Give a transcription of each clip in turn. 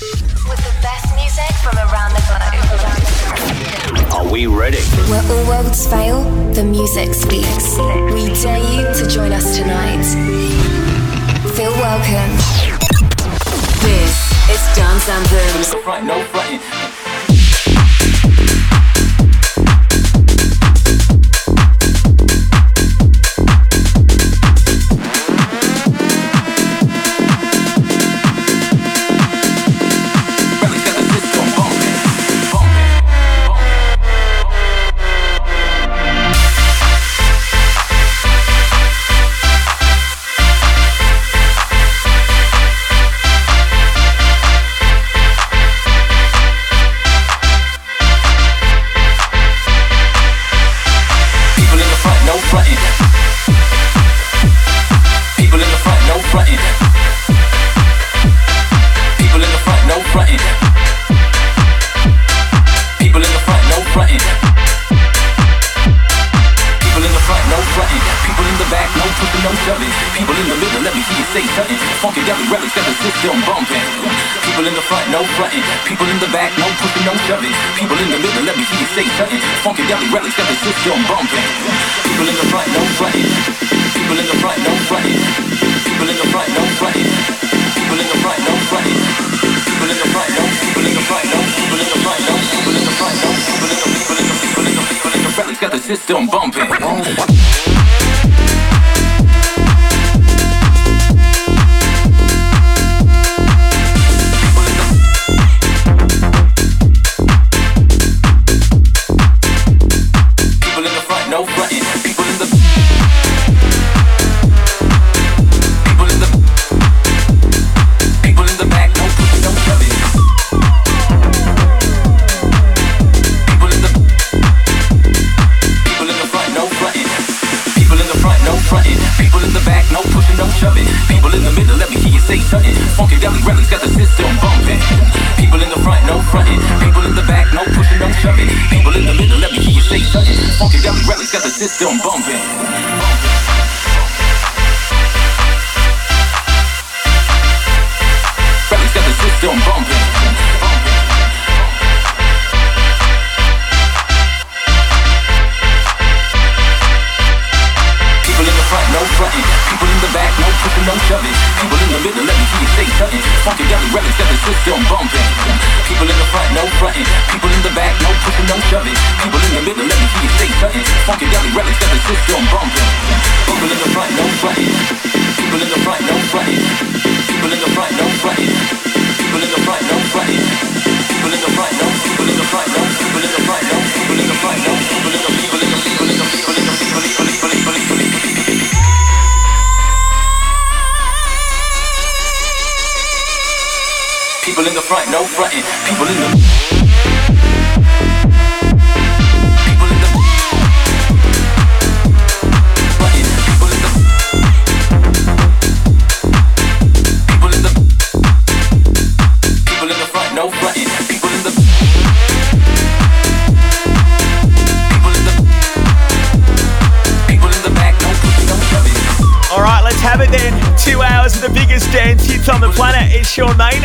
With the best music from around the globe. Are we ready? Where all worlds fail, the music speaks. We dare you to join us tonight. Feel welcome. This is Dance Anthems. No front, no.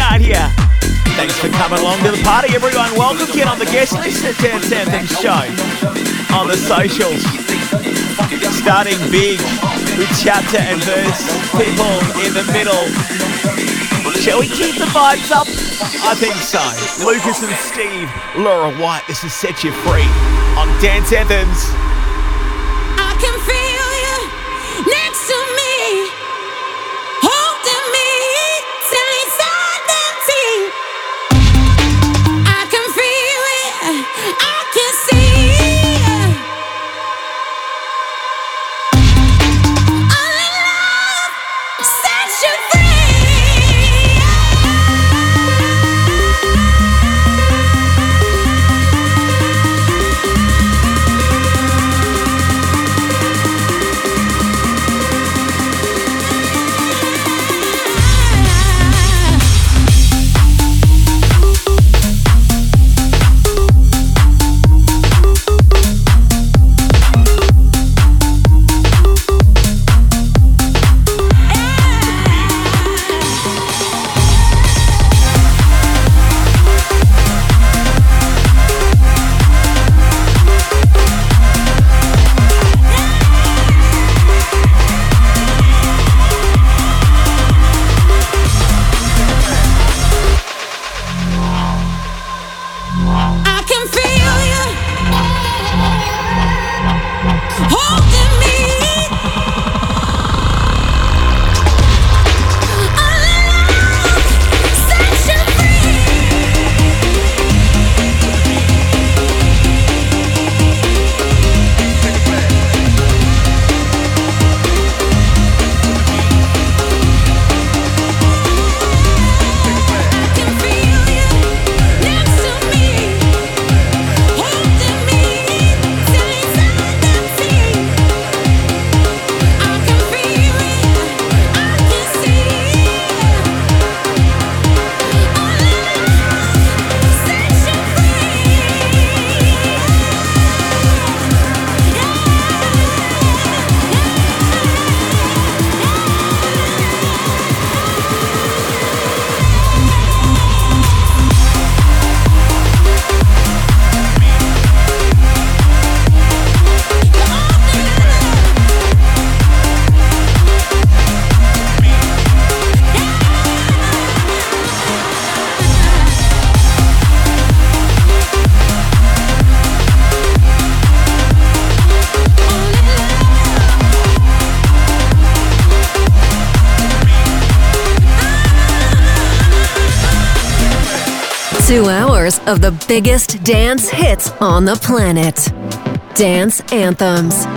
Out here. Thanks for coming along to the party, everyone. Welcome. Get on the guest list at Dance Sampson's show on the socials. Starting big with chapter and verse, people in the middle. Shall we keep the vibes up? I think so. Lucas and Steve, Laura White, this is Set You Free on Dance Anthems. I can feel of the biggest dance hits on the planet. Dance anthems.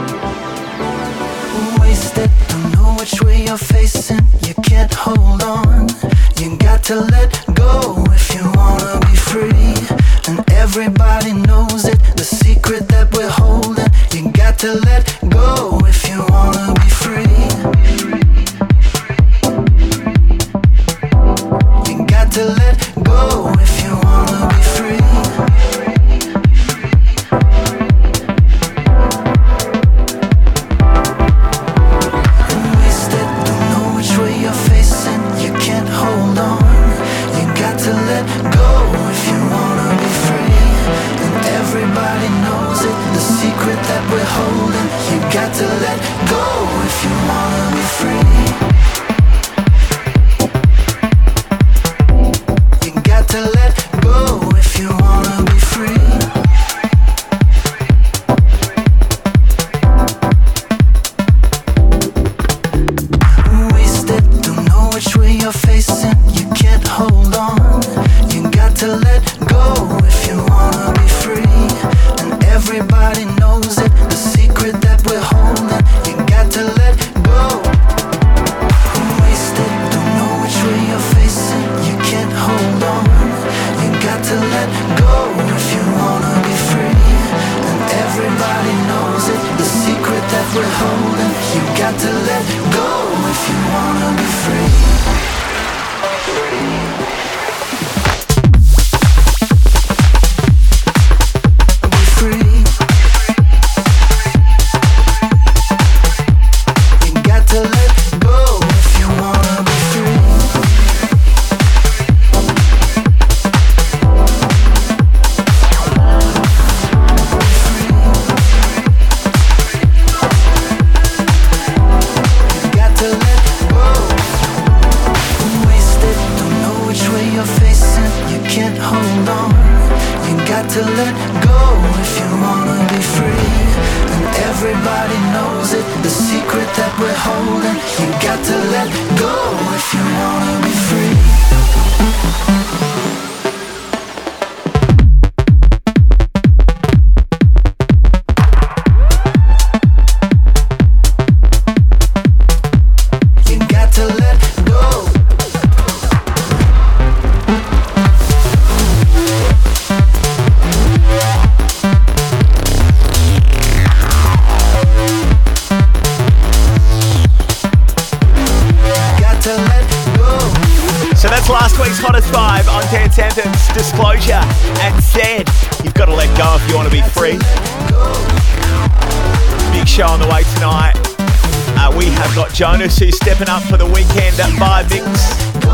stepping up for the weekend at Vibe Mix.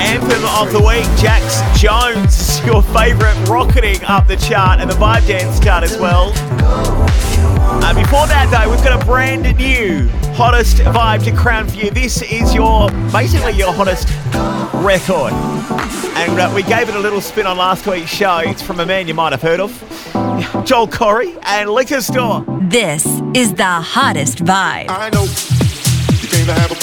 Anthem of the week, Jax Jones, your favourite, rocketing up the chart and the Vibe Dance chart as well. Uh, before that, though, we've got a brand new hottest vibe to crown for you. This is your basically your hottest record, and uh, we gave it a little spin on last week's show. It's from a man you might have heard of, Joel Corry and Liquor Store. This is the hottest vibe to have a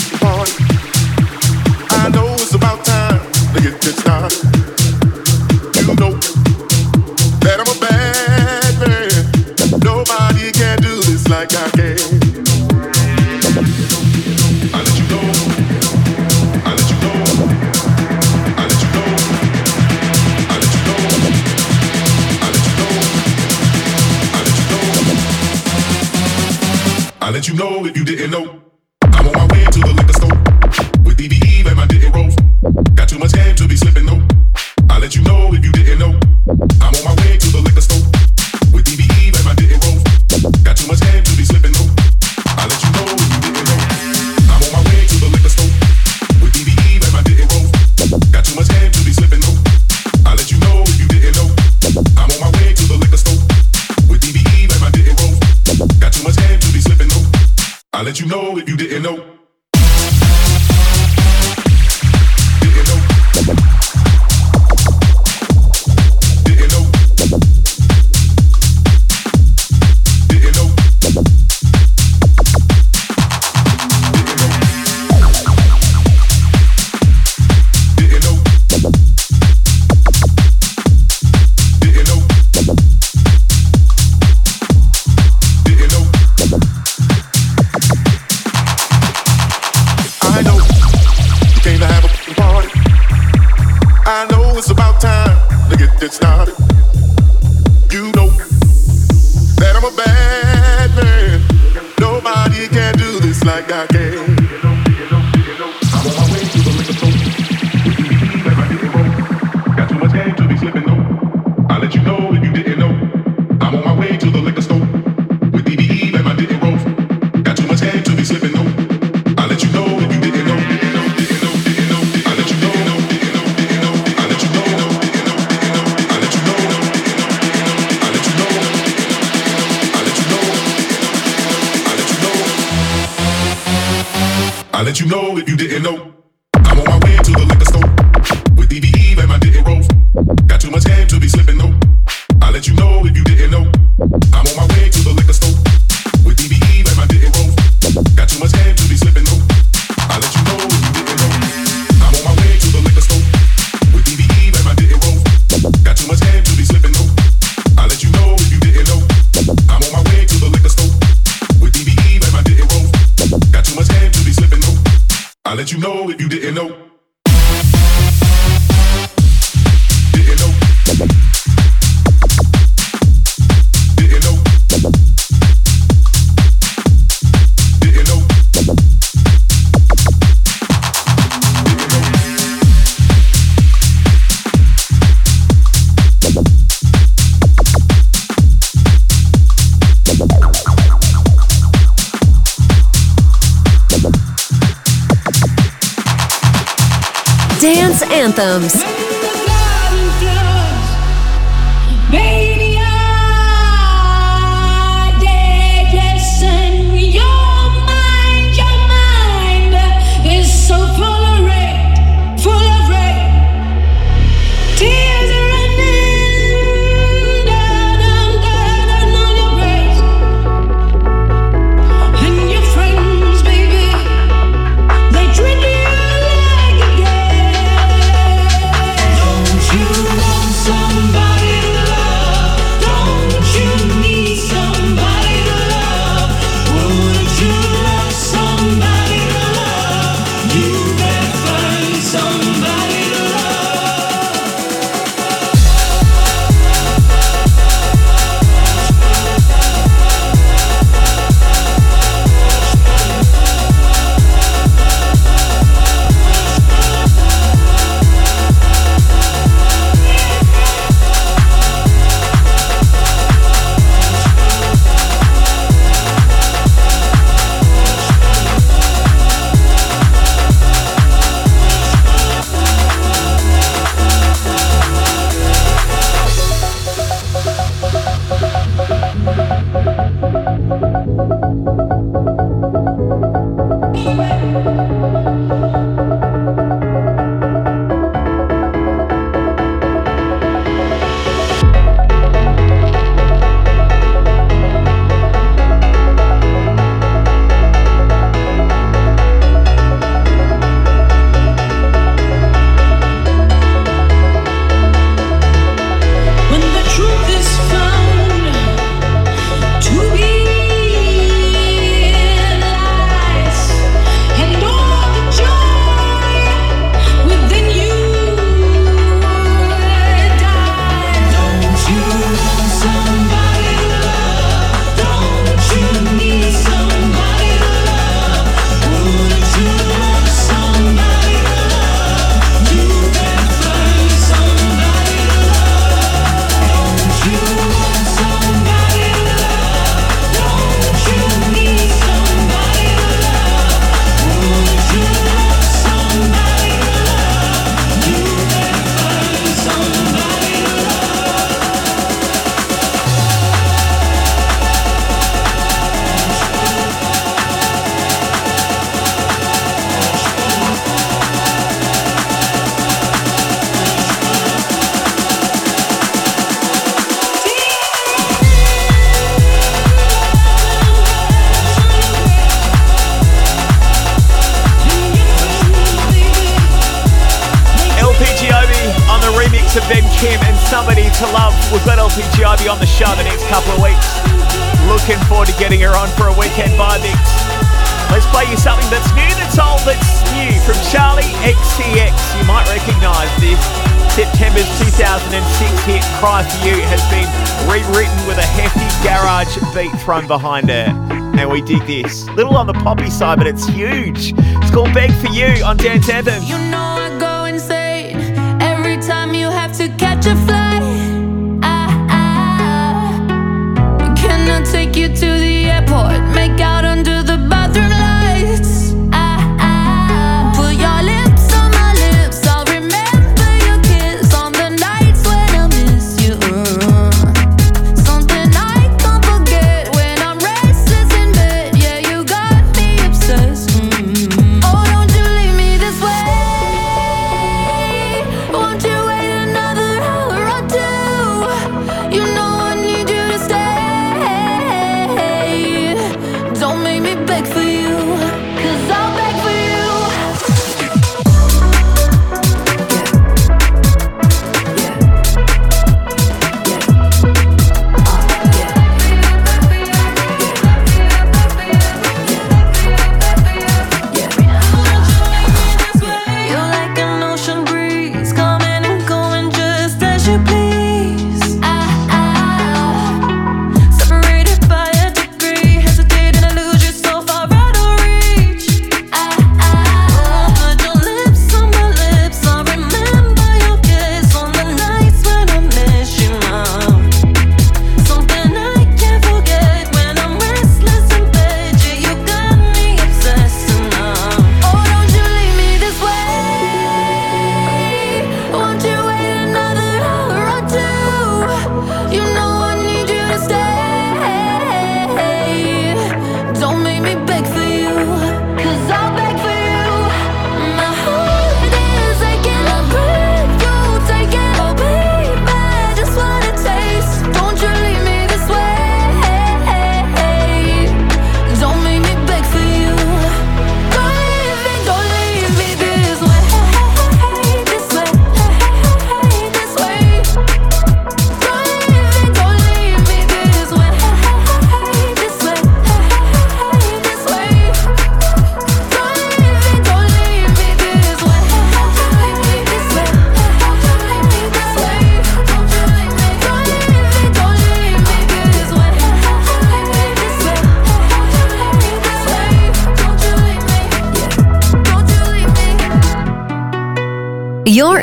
from behind her. And we dig this. Little on the poppy side, but it's huge. It's called Beg for You on Dance Anthem. You know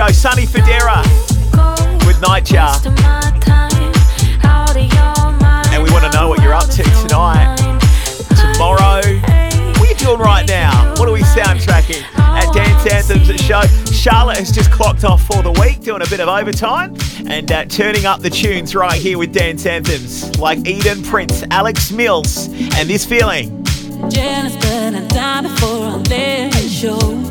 show. Sonny Fodera with Nightjar. And we want to know what you're up to tonight, tomorrow. What are you doing right now? What are we soundtracking at Dance Anthems at show? Charlotte has just clocked off for the week, doing a bit of overtime and uh, turning up the tunes right here with Dance Anthems like Eden Prince, Alex Mills, and this feeling. Jenna's before I let.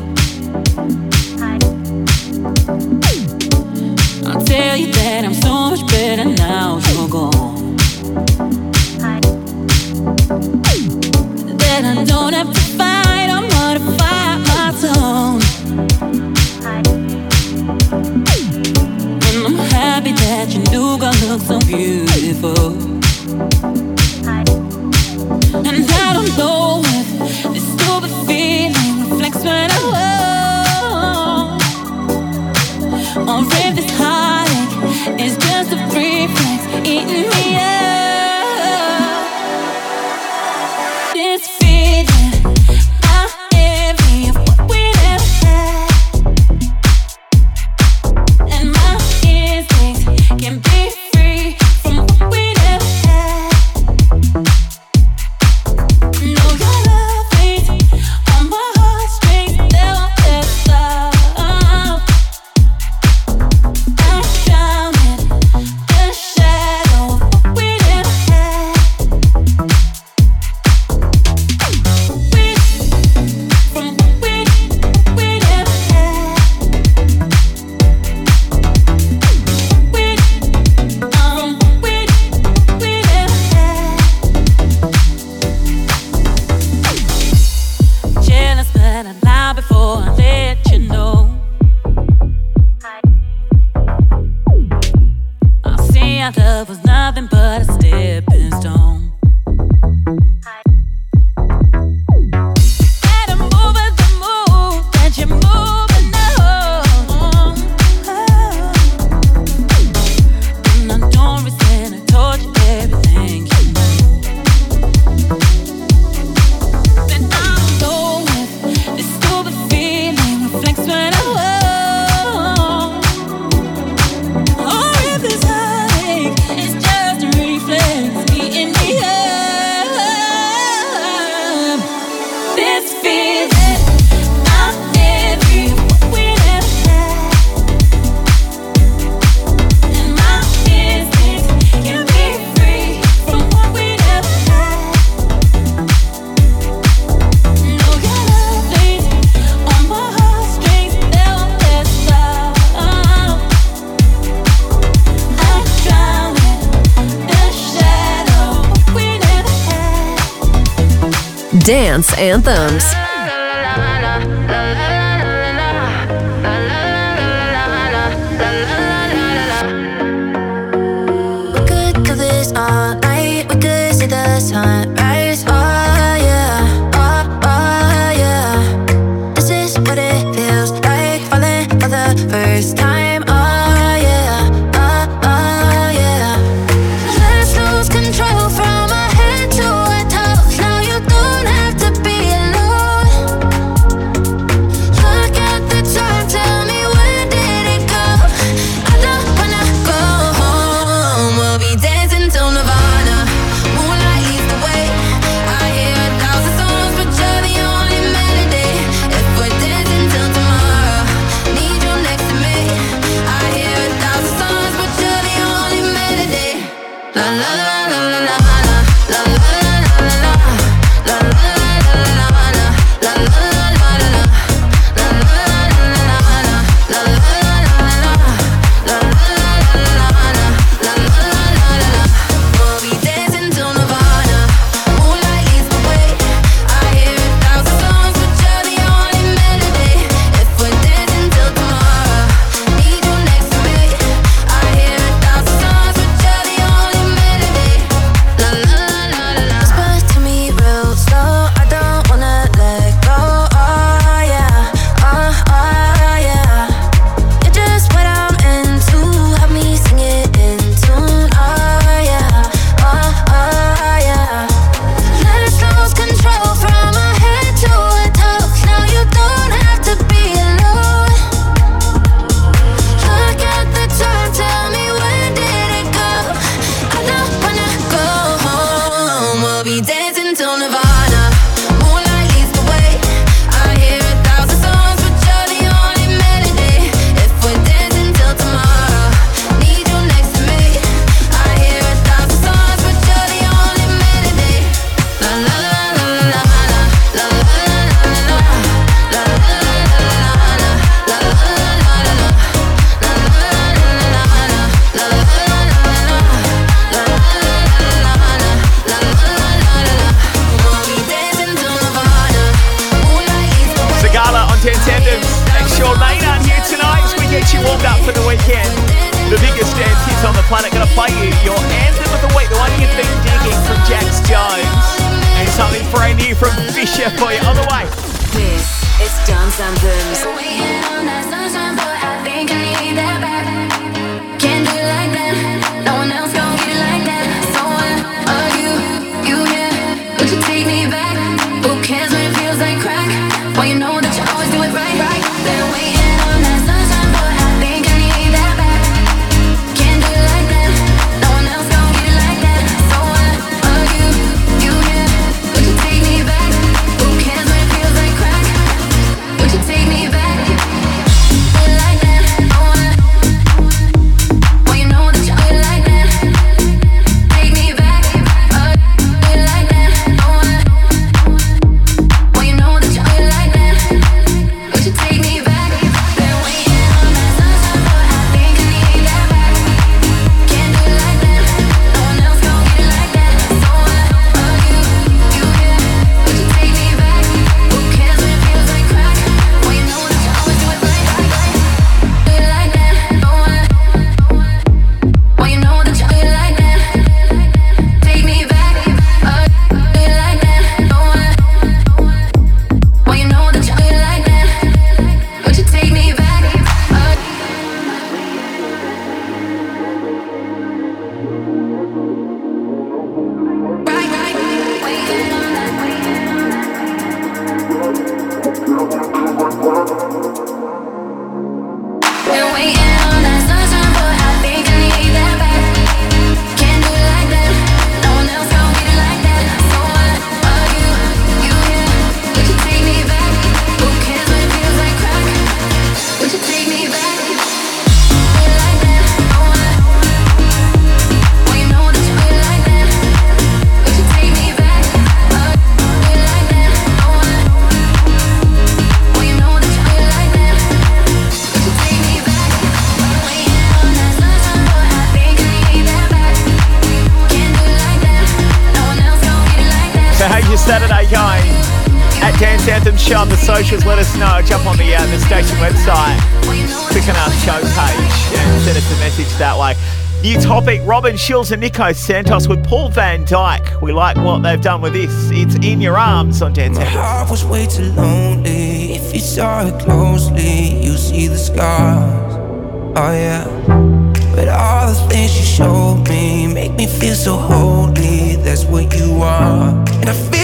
I'm so much better now. Go dance anthems. Saturday going at Dance Anthem Show on the socials. Let us know. Jump on the, uh, the station website, click on our show page, and send us a message that way. New topic Robin Schulz and Nico Santos with Paul Van Dyk. We like what they've done with this. It's in your arms on Dance My Anthem. heart was way too lonely. If you saw it closely, you see the scars. Oh, yeah. But all the things you showed me make me feel so holy. That's what you are. And I feel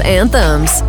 anthems.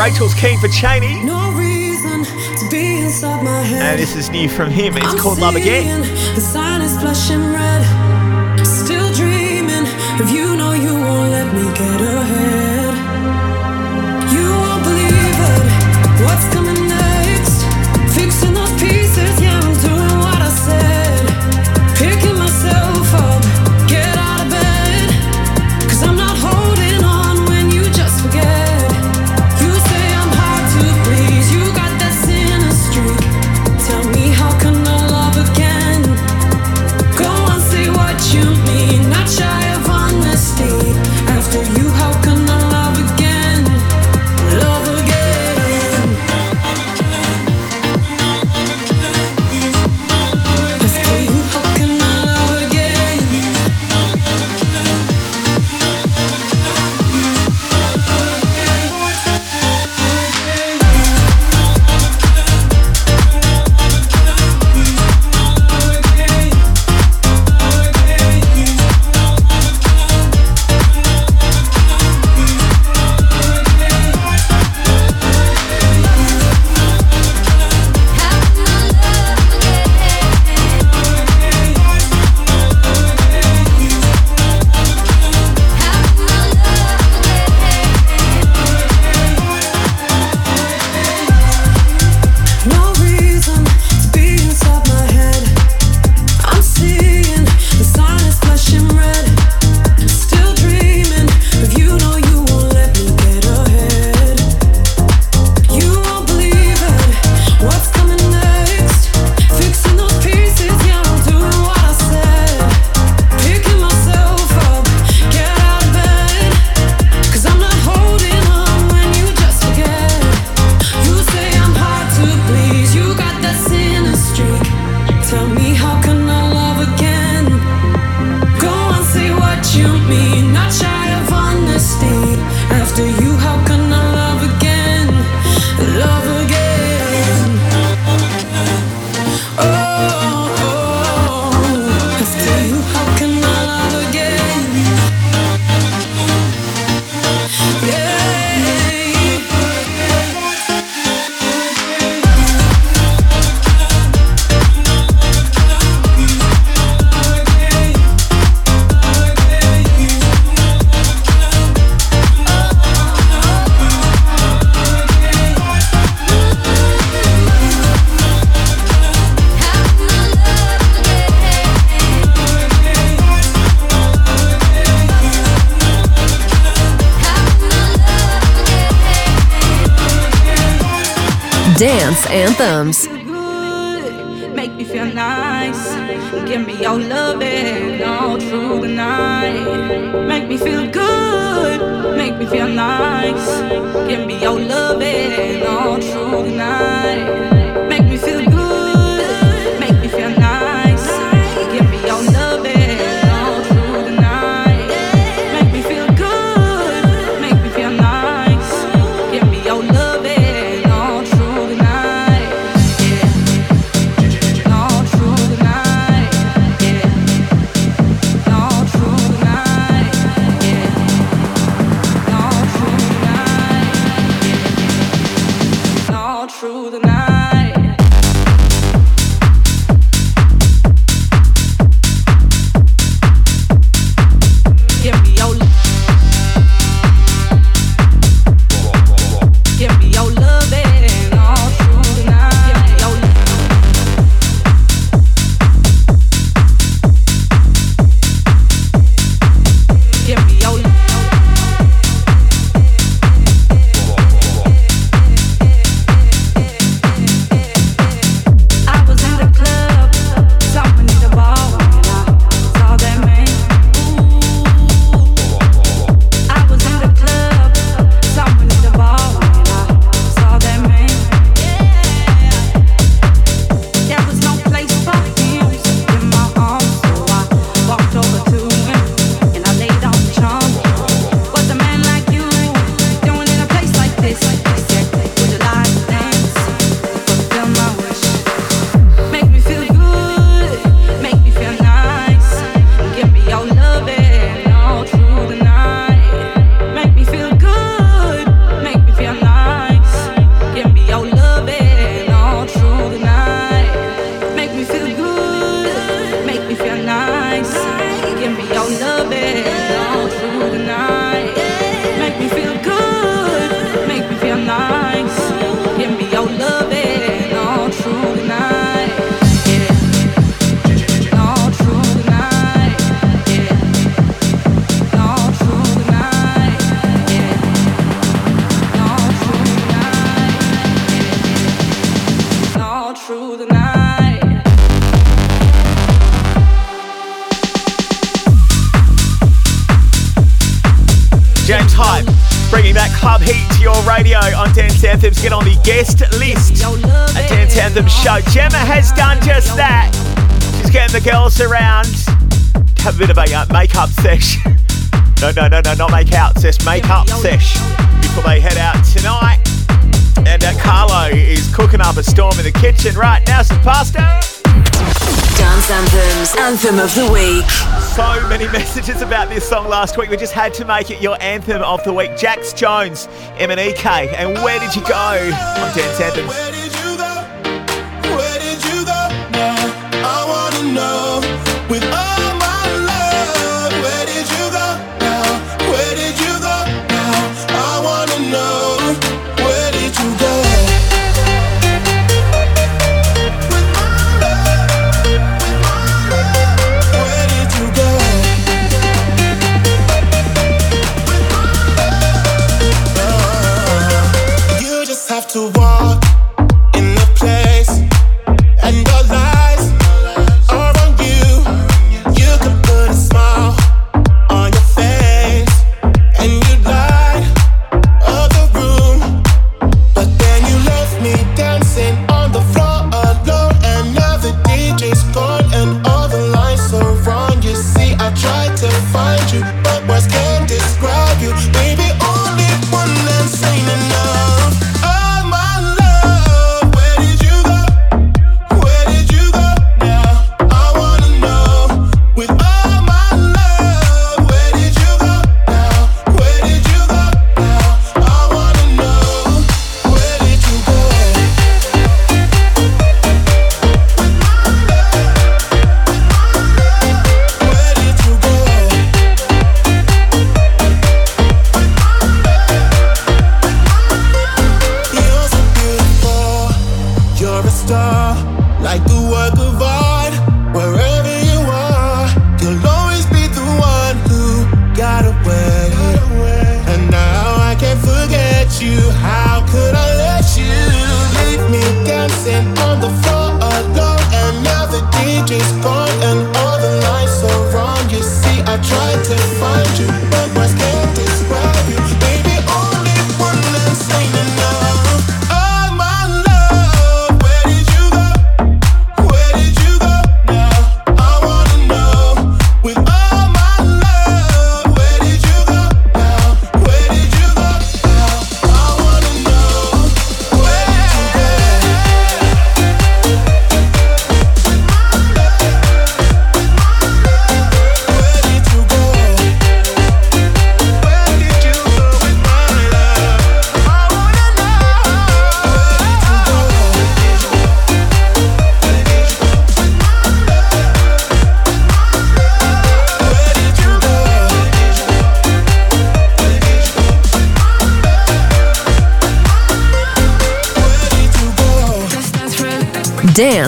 Rachel's keen for Cheney. No reason to be inside my head. And this is new from him. It's called Love Again. The sign is flashing red. dance anthems. Show. Gemma has done just that. She's getting the girls around have a bit of a uh, make-up sesh. no, no, no, no, not make-out sesh, make-up sesh before they head out tonight. And uh, Carlo is cooking up a storm in the kitchen right now. Some pasta. Dance anthems, anthem of the week. So many messages about this song last week. We just had to make it your anthem of the week. Jax Jones, M and E K, and where did you go on Dance Anthems?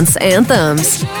Dance anthems.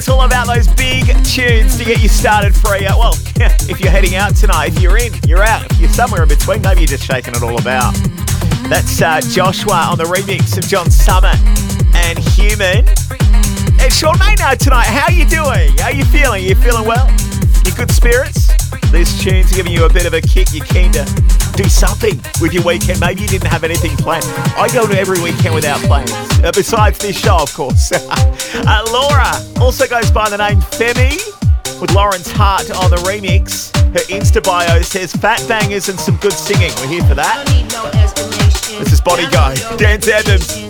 It's all about those big tunes to get you started free. Uh, well, if you're heading out tonight, if you're in, you're out. If you're somewhere in between, maybe you're just shaking it all about. That's uh, Joshwa on the remix of John Summit and Human. And Sean Maynard tonight. How you doing? How you feeling? You feeling well? You good spirits? These tunes giving you a bit of a kick. You're keen to do something with your weekend. Maybe you didn't have anything planned. I go to every weekend without plans. Uh, besides this show, of course. uh, Laura also goes by the name Femi with Lawrence Hart on the remix. Her Insta bio says fat bangers and some good singing. We're here for that. This is Body Guy. Dance Anthems.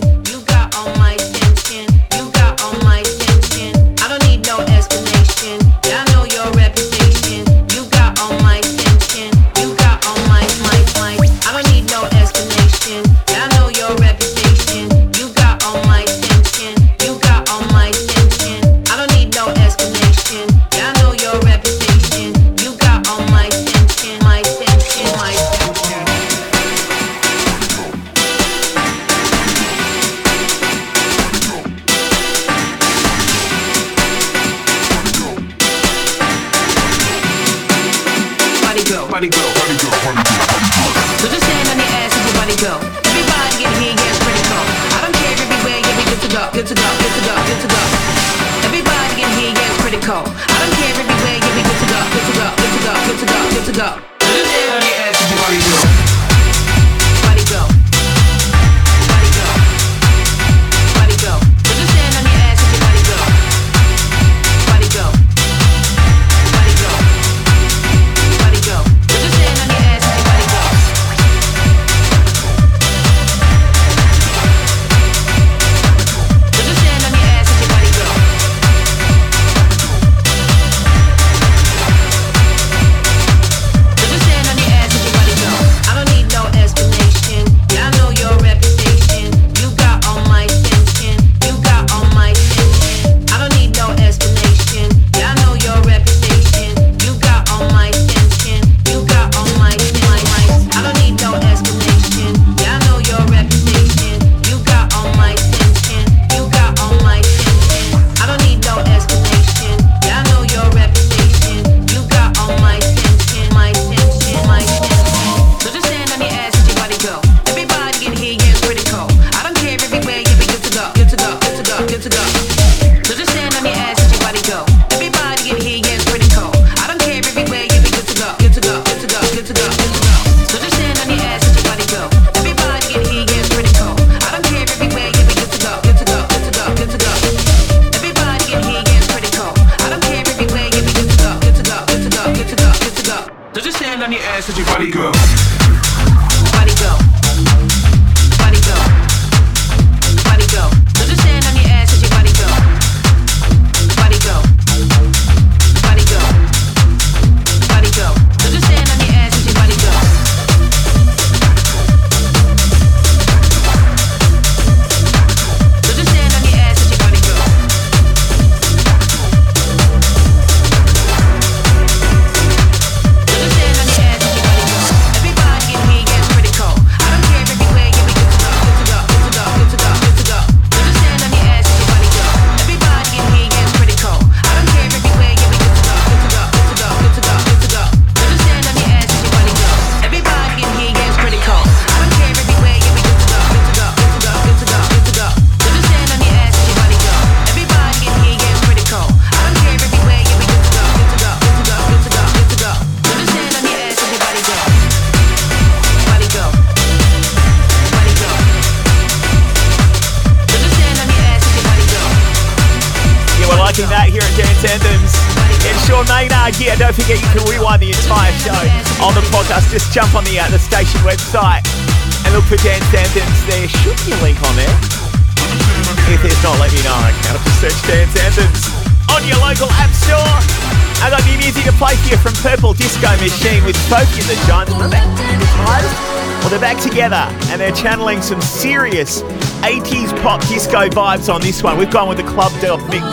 together and they're channeling some serious 80s pop disco vibes on this one. We've gone with the Club Del Mix.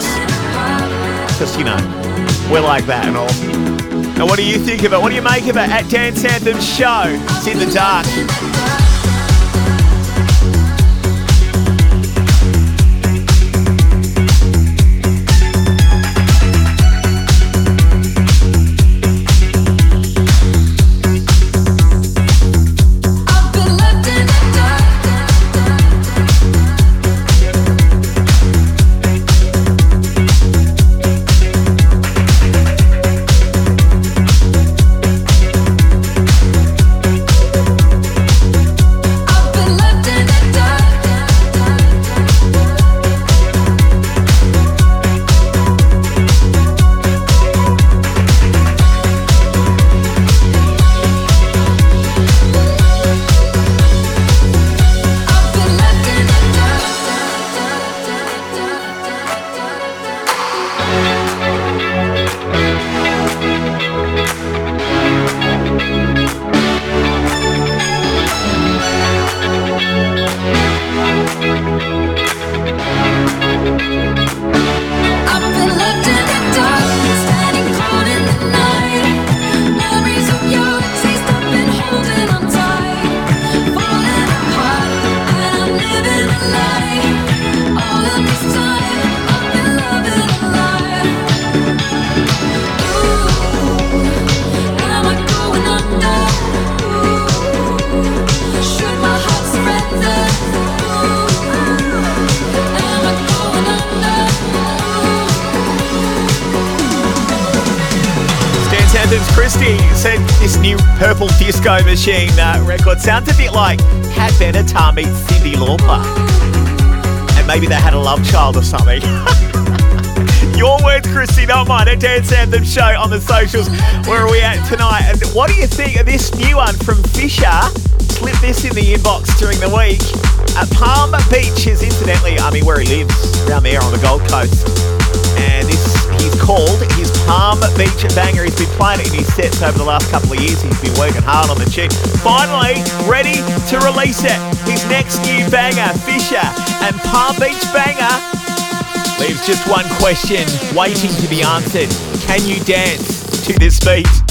Because, you know, we're like that and all. Now, what do you think of it? What do you make of it at Dance Anthem Show? It's in the dark. Disco Machine uh, record sounds a bit like Pat Benatar meets Cyndi Lauper. And maybe they had a love child or something. Your words, Christy, not mine. a Dance Anthem Show on the socials. Where are we at tonight? And what do you think of this new one from Fisher? Slip this in the inbox during the week. At Palm Beach is incidentally, I mean, where he lives, down there on the Gold Coast and this is called his Palm Beach Banger. He's been playing it in his sets over the last couple of years. He's been working hard on the chip. Finally, ready to release it. His next new banger, Fisher and Palm Beach Banger, leaves just one question waiting to be answered. Can you dance to this beat?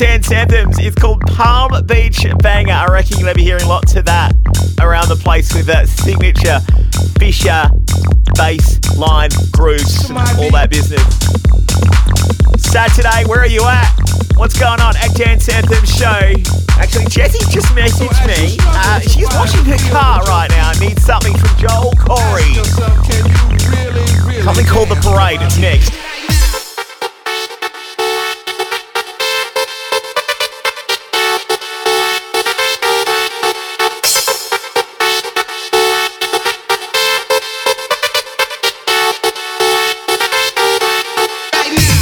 dance anthems. It's called Palm Beach Banger. I reckon you're going to be hearing lots of that around the place with that signature Fisher bass line grooves, all that business. Saturday, where are you at? What's going on at Dance Anthem Show? Actually, Jessie just messaged me. Uh, she's washing her car right now. Needs something from Joel Corry. Something called The Parade. It's next.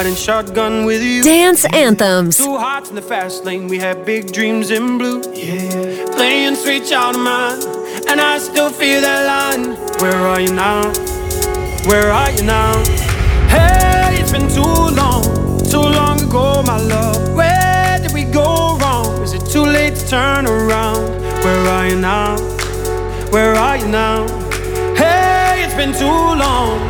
Riding shotgun with you. Dance anthems. Two hearts in the fast lane, we had big dreams in blue. Yeah, playing sweet child of mine, and I still feel that line. Where are you now? Where are you now? Hey, it's been too long, too long ago, my love. Where did we go wrong? Is it too late to turn around? Where are you now? Where are you now? Hey, it's been too long.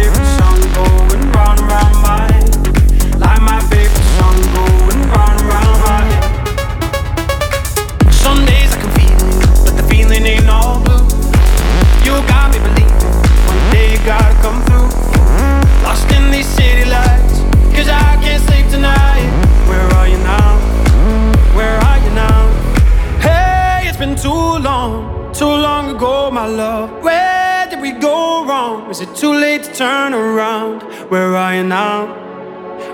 too late to turn around? Where are you now?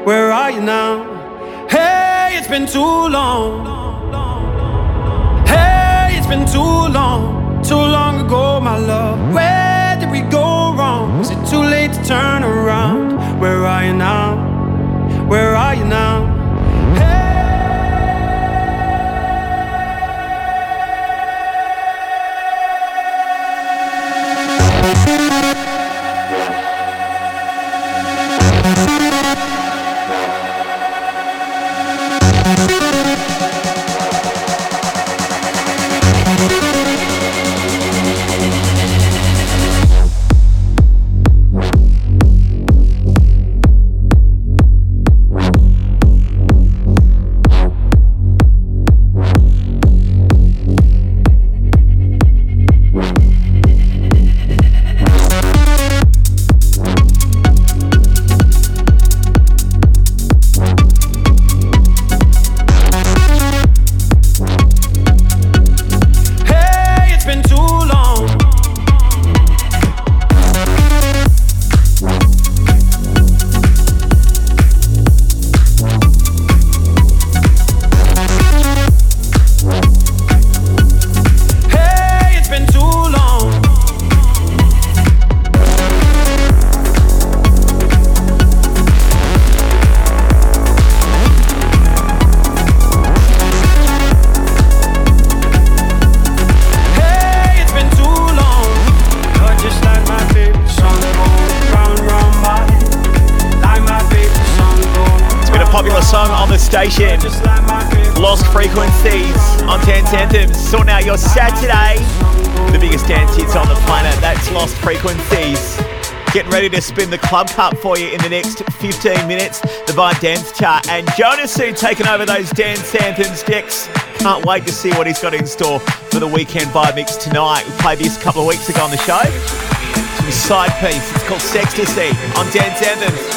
Where are you now? Hey, it's been too long. Hey, it's been too long, too long ago, my love. Where did we go wrong? Is it too late to turn around? Where are you now? Where are you now? Saturday. The biggest dance hits on the planet. That's Lost Frequencies. Getting ready to spin the club cut for you in the next 15 minutes. The Vibe Dance Chart. And Jonasu taking over those Dance Anthems decks. Can't wait to see what he's got in store for the weekend vibe mix tonight. We played this a couple of weeks ago on the show. It's Sidepiece. It's called Sextasy on Dance Anthems.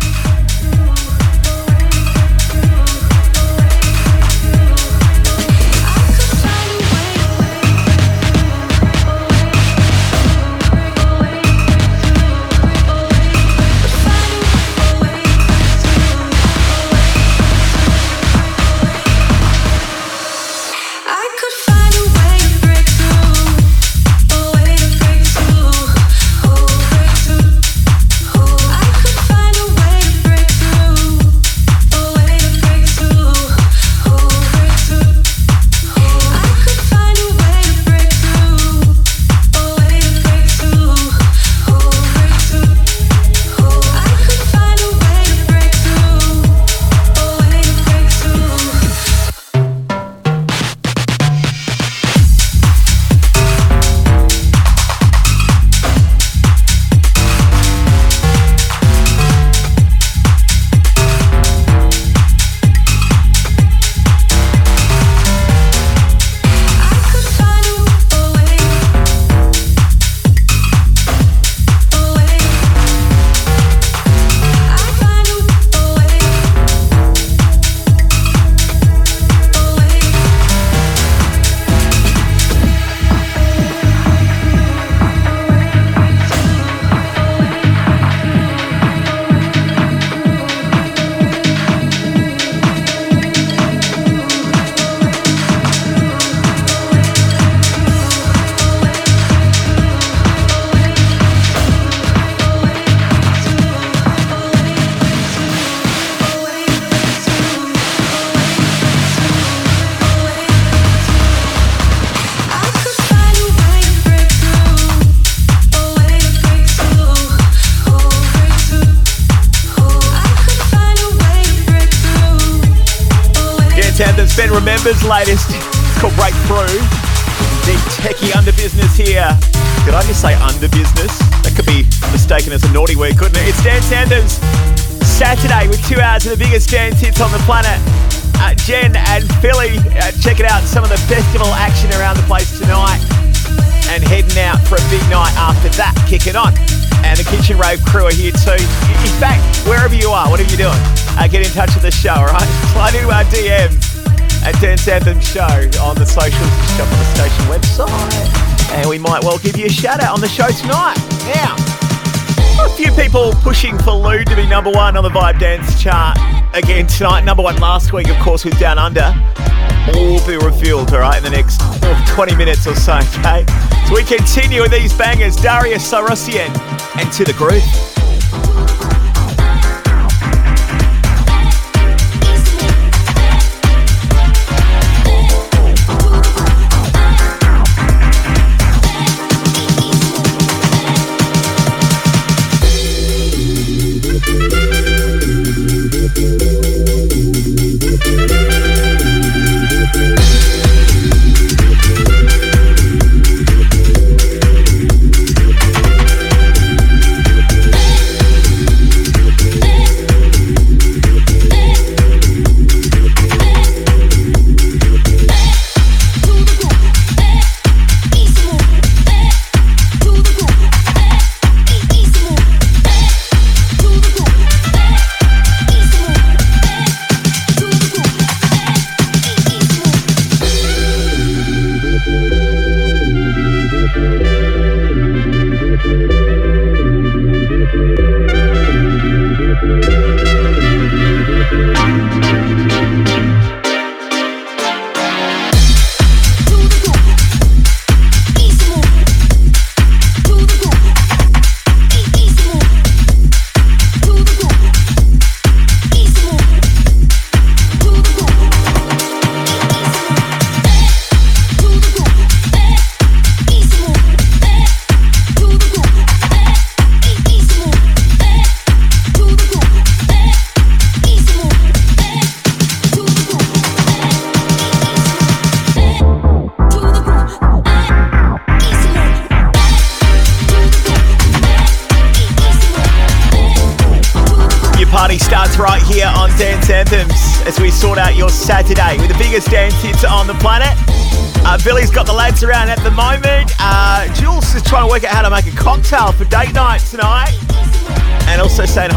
Ben latest. Called Breakthrough. The techie under business here. Did I just say under business? That could be mistaken as a naughty word, couldn't it? It's Dance Anthems. Saturday with two hours of the biggest dance hits on the planet. Uh, Jen and Philly, uh, checking out some of the festival action around the place tonight and heading out for a big night after that, Kick it on. And the Kitchen Rave crew are here too. In fact, wherever you are, whatever you're doing, uh, get in touch with the show, all right? Slide into our DMs at Dance Anthem Show on the socials, just on the station website, and we might well give you a shout out on the show tonight. Now, a few people pushing for Lude to be number one on the Vibe Dance chart again tonight. Number one last week, of course, was Down Under. All be revealed, all right, in the next oh, 20 minutes or so, okay? So we continue with these bangers. Darius Syrossian and To The Groove.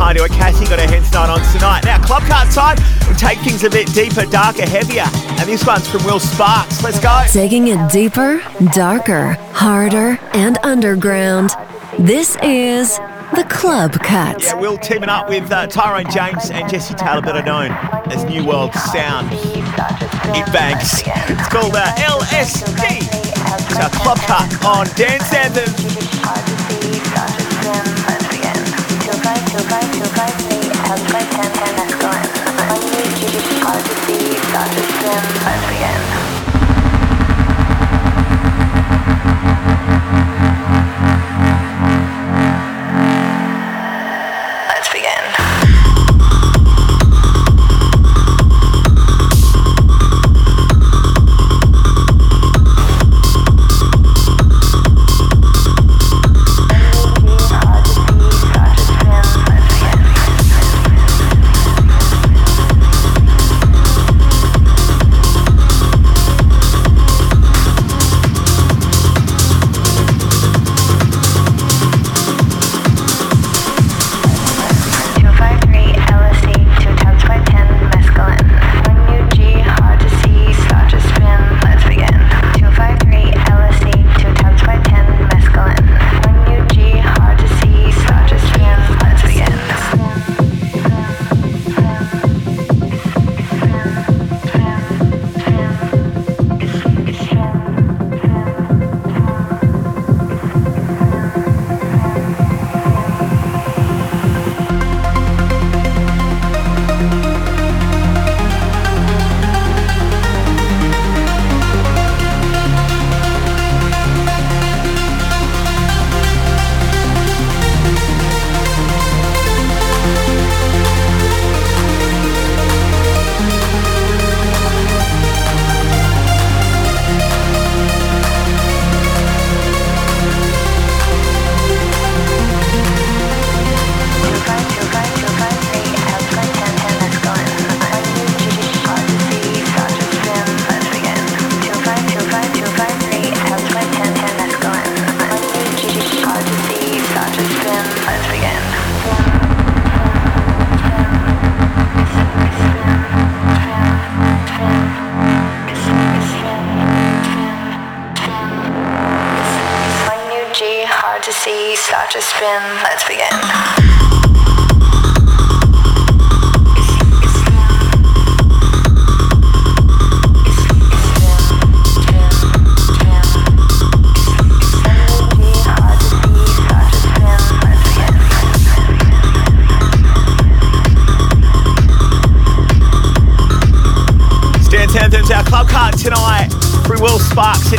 Hi to her Cassie, got her heads night on tonight. Now, club card time, we take things a bit deeper, darker, heavier. And this one's from Will Sparks. Let's go. Taking it deeper, darker, harder, and underground. This is the Club Cut. Yeah, Will teaming up with uh, Tyrone James and Jesse Taylor, better known as New World Sound. It bangs. It's called uh, LSD. It's our club cut on Dance Anthems. Let's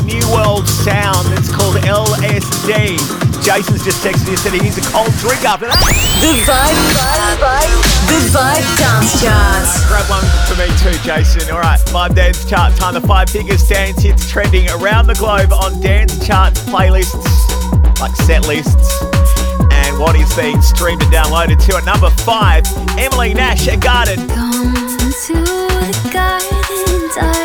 New World Sound. It's called LSD. Jason's just texted me and said he needs a cold drink after that. The Vibe, The Vibe Dance Chart. Uh, grab one for me too, Jason. All right, Vibe Dance Chart time. The five biggest dance hits trending around the globe on dance charts playlists, like set lists, and what is being streamed and downloaded to. At number five, Emily Nash at Garden. to the garden,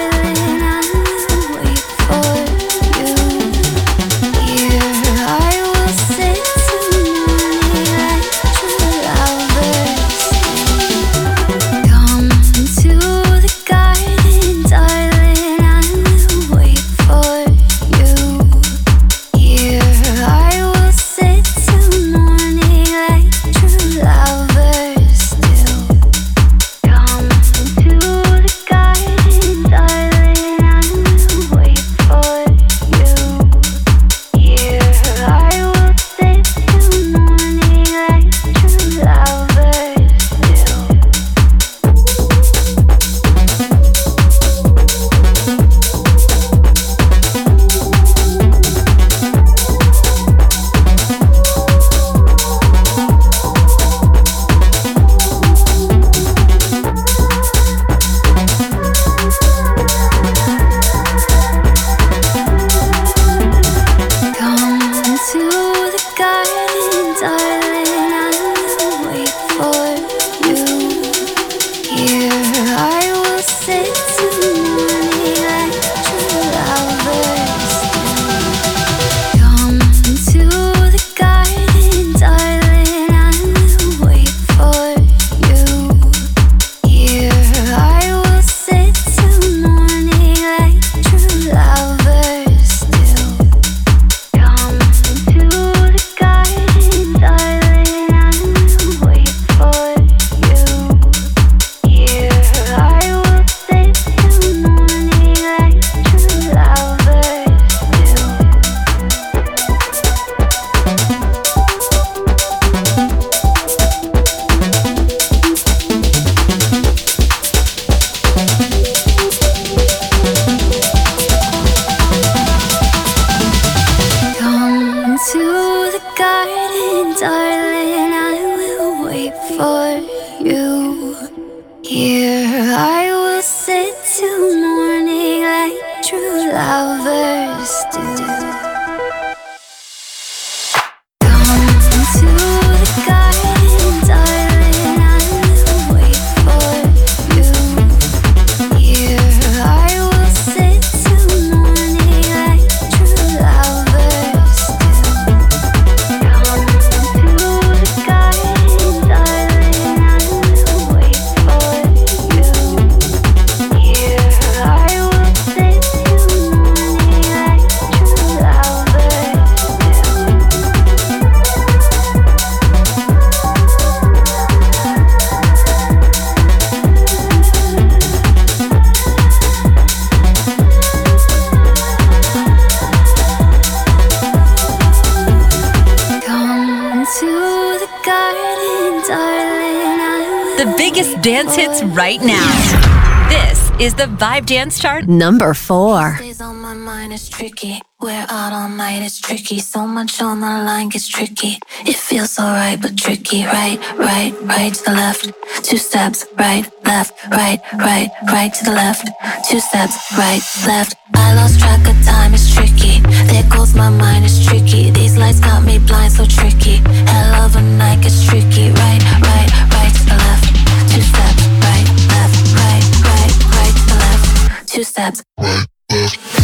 right now. This is the Vibe Dance Chart number four. Days on my mind is tricky. We're out all night, it's tricky. So much on the line gets tricky. It feels alright, but tricky. Right, right, right to the left. Two steps, right, left, right, right, right to the left. Two steps, right, left. I lost track of time, it's tricky. There goes my mind, it's tricky. These lights got me blind, so tricky. Hell of a night gets tricky. Right, right, right two steps. Right, left.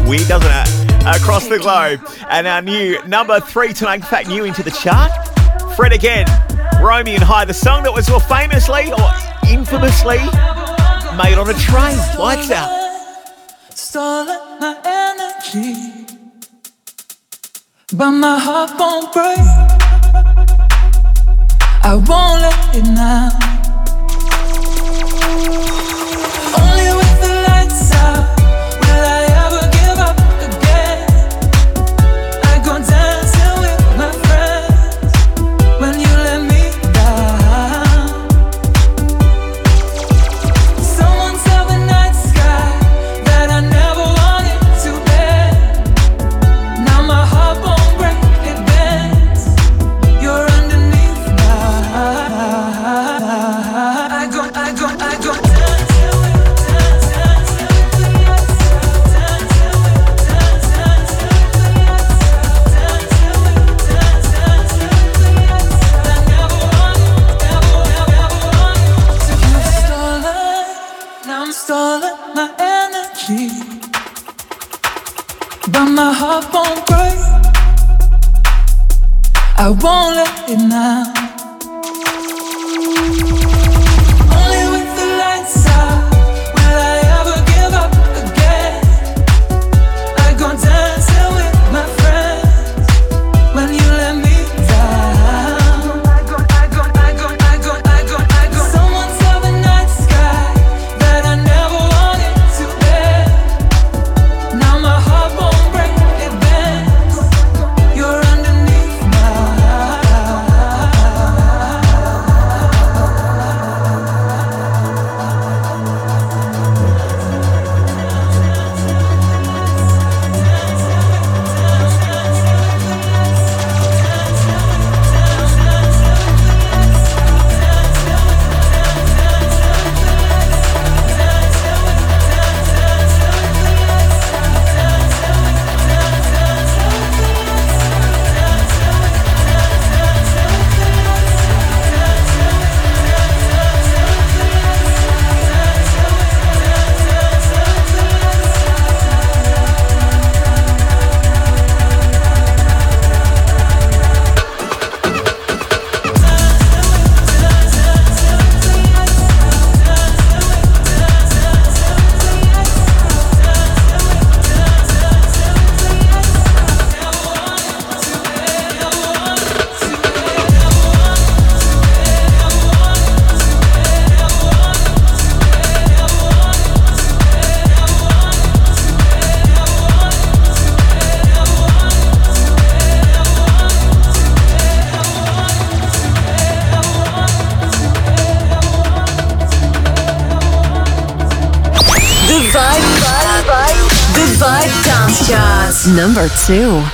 music doesn't it? Across the globe. And our new number three tonight, in fact, new into the chart, Fred again, Romy and HAAi, the song that was well famously or infamously made on a train. Lights out. My energy, but my heart won't break. I won't let it now. Number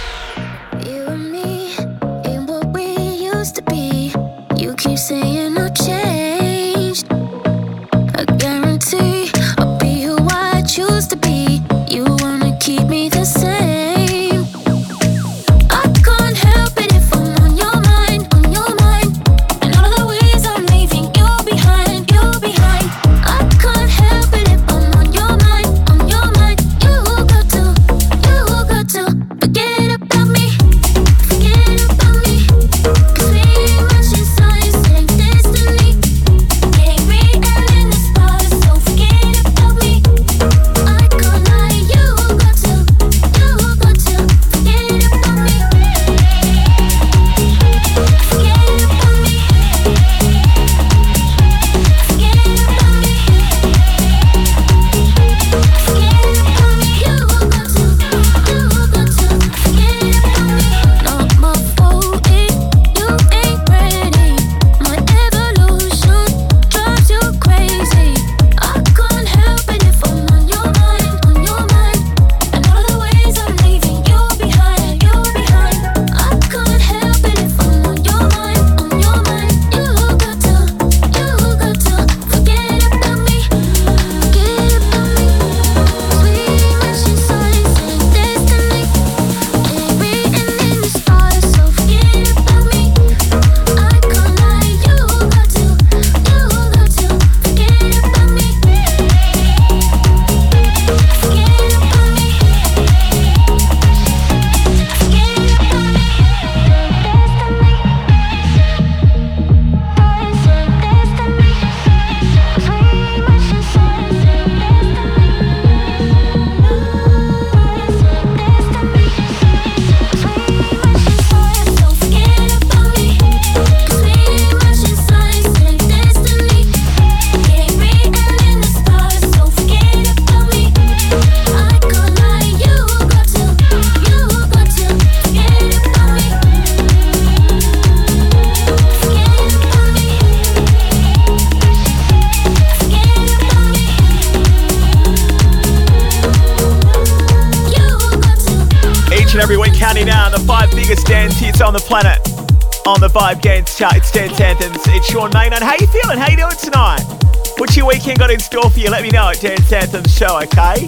it's Dance Anthems. It's Sean Maynard. How you feeling? How you doing tonight? What's your weekend got in store for you? Let me know at Dance Anthems Show, okay?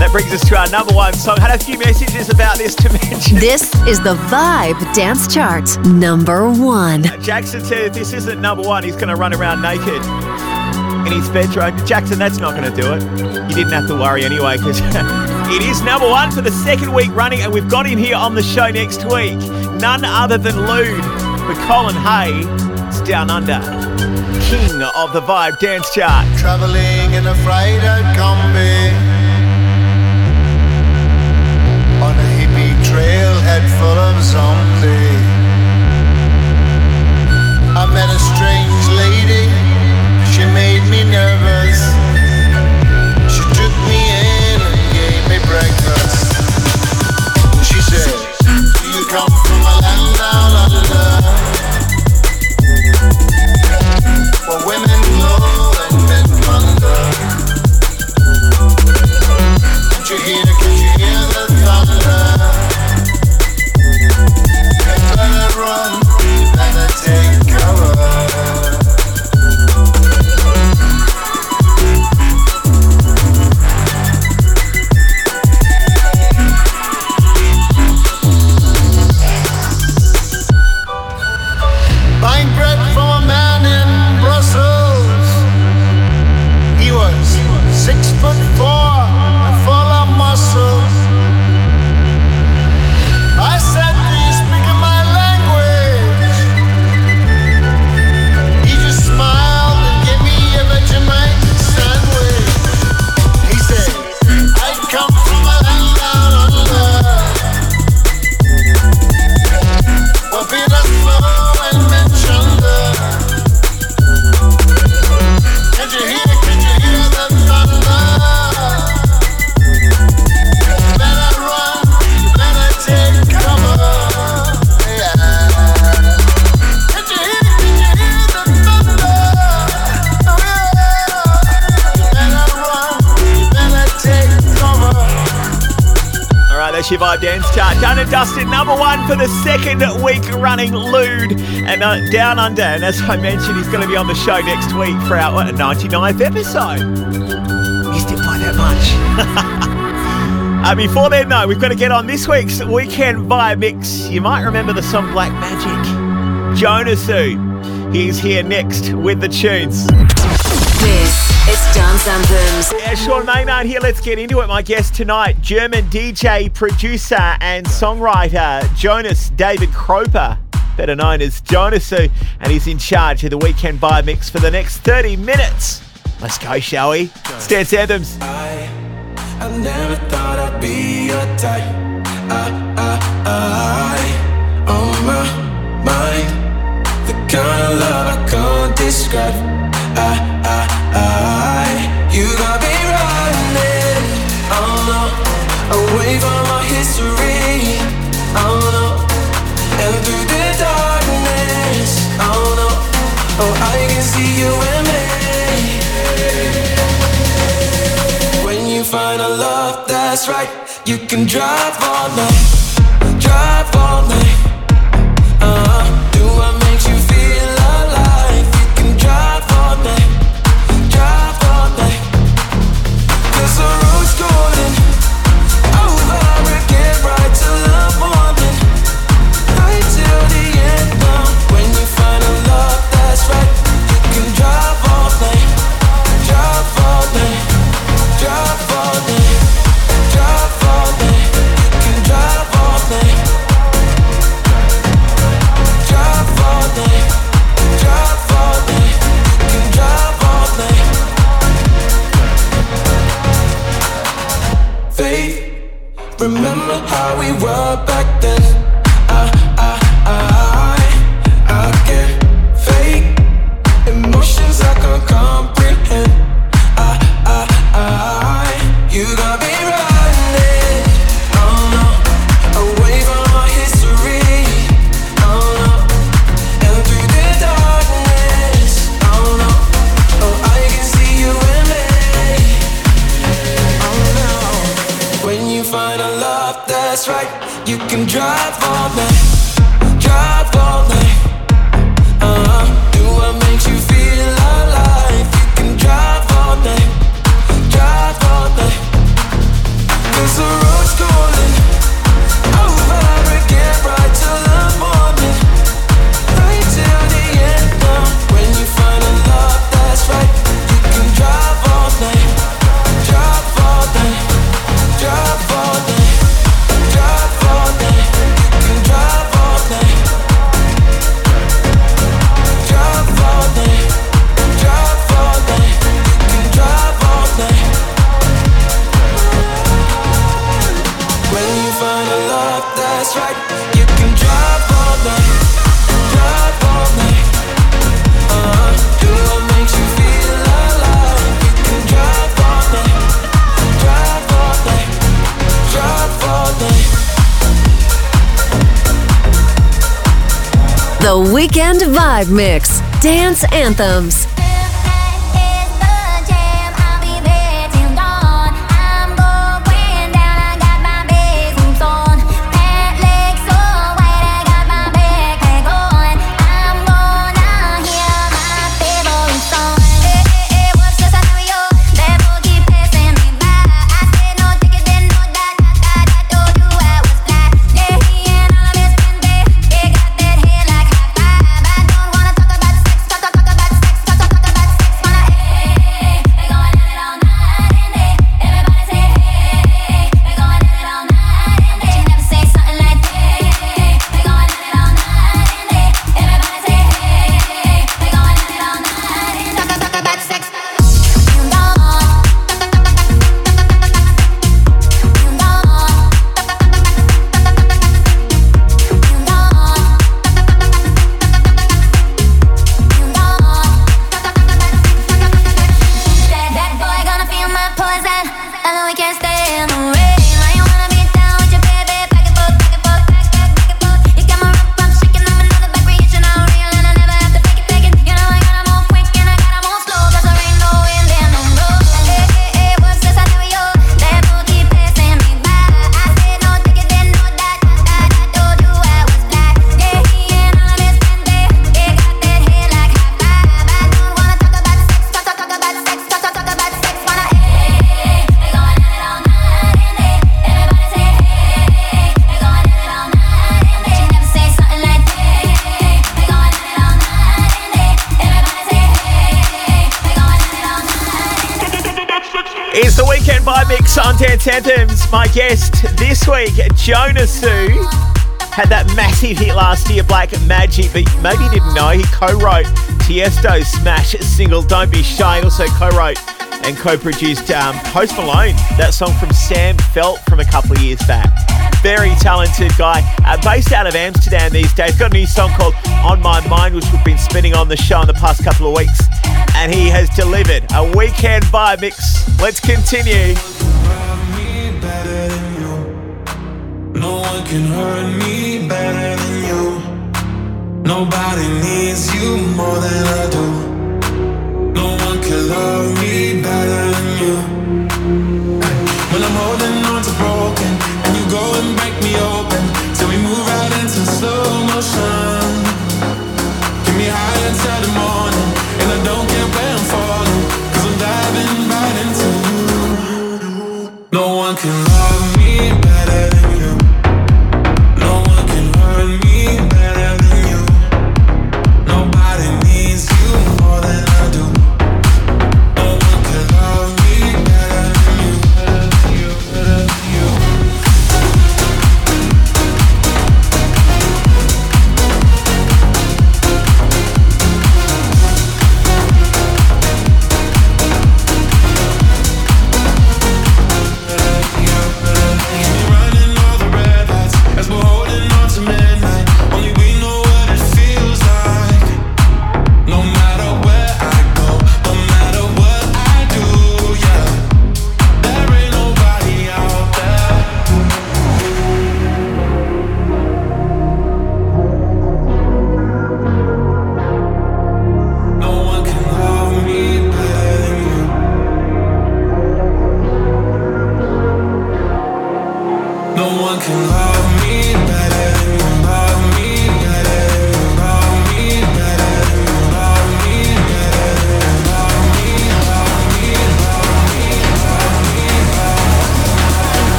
That brings us to our number one song. Had a few messages about this to mention. This is the Vibe Dance Chart. Number one. Uh, Jackson said if this isn't number one, he's going to run around naked in his bedroom. Jackson, that's not going to do it. You didn't have to worry anyway because it is number one for the second week running, and we've got him here on the show next week. None other than Lude with Colin Hay. It's Down Under, king of the Vibe Dance Chart. Traveling in a freighter combi on a hippie trailhead full of zombies. I met a strange lady, she made me nervous. She took me in and gave me breakfast. She said, Do you come from a land down under? Where women Chart. Done number one for the second week running, Lude and uh, Down Under. And as I mentioned, he's going to be on the show next week for our what, 99th episode. Missed it by that much. uh, before then, though, we've got to get on this week's Weekend Vibe Mix. You might remember the song Black Magic. Jonasu He's here next with the tunes. This is Dance Anthems. Yeah, Sean Maynard here. Let's get into it. My guest tonight, German DJ, producer, and songwriter Jonas David Kroper, better known as Jonasu, and he's in charge of the weekend vibe mix for the next 30 minutes. Let's go, shall we? It's Dance Anthems. I never thought I'd be your type. I, I, I, on my mind. The kind of love I can't describe. I, I, I, you got me running. No, away from my history. No, and through the darkness. No, oh, I can see you in me. When you find a love that's right, you can drive all night, drive all night. 'Cause the road's Weekend Vibe Mix. Dance Anthems. guest this week, Jonasu, had that massive hit last year, Black Magic, but maybe you didn't know he co-wrote Tiesto's smash single "Don't Be Shy." He also co-wrote and co-produced um, Post Malone, that song from Sam Feldt from a couple of years back. Very talented guy, uh, based out of Amsterdam these days. Got a new song called "On My Mind," which we've been spinning on the show in the past couple of weeks, and he has delivered a weekend vibe mix. Let's continue. can hurt me better than you. Nobody needs you more than I do. No one can love me better than you. When I'm holding on to broken, and you go and break me open, till we move out into slow motion.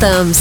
Thumbs.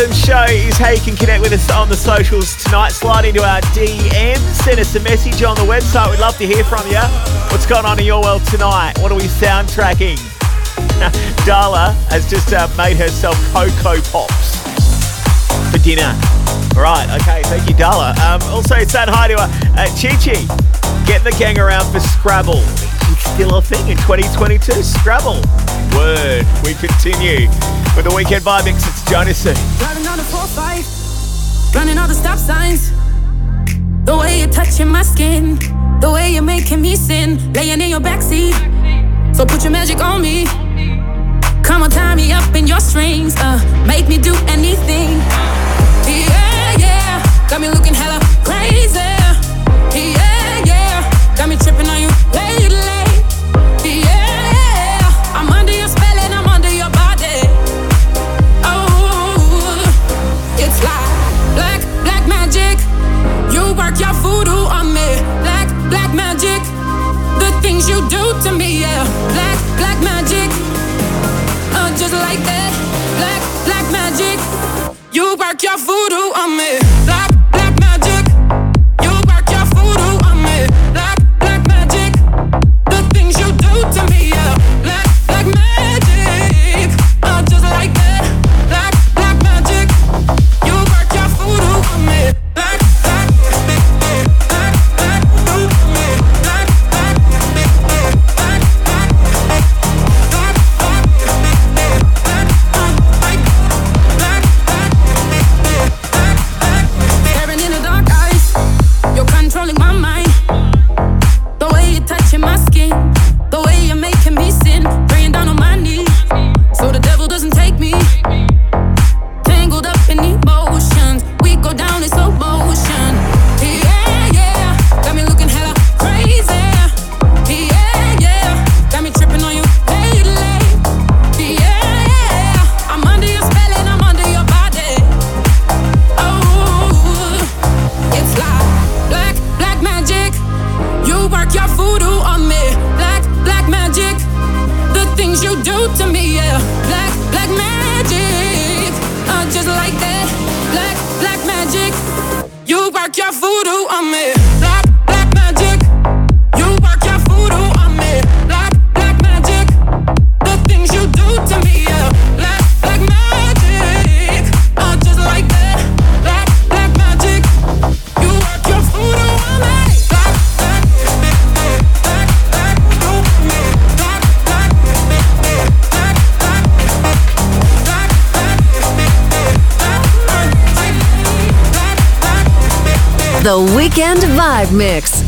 Anthem show is how you can connect with us on the socials tonight. Slide into our DM, send us a message on the website. We'd love to hear from you. What's going on in your world tonight? What are we soundtracking? Darla has just uh, made herself Cocoa Pops for dinner. All right, okay, thank you, Darla. Um, also, saying hi to uh, uh Chi Chi. Get the gang around for Scrabble. It's still a thing in 2022. Scrabble. Word. We continue. With the weekend vibe mix, it's Johnny C. Driving on a 4-5, running all the stop signs. The way you're touching my skin, the way you're making me sin, laying in your backseat. So put your magic on me. Come on, tie me up in your strings, uh, make me do anything. Yeah, yeah, got me looking hella crazy. Yeah, yeah, got me tripping on you. your voodoo on me. Weekend Vibe Mix.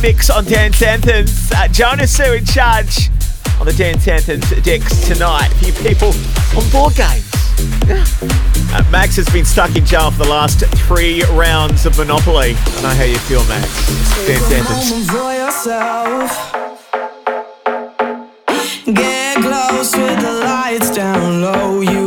mix on Dance Anthems. Uh, Jonasu in charge on the Dance Anthems decks tonight. A few people on board games. Uh, Max has been stuck in jail for the last three rounds of Monopoly. I know how you feel, Max. Dance Anthems. Get close with the lights down low. You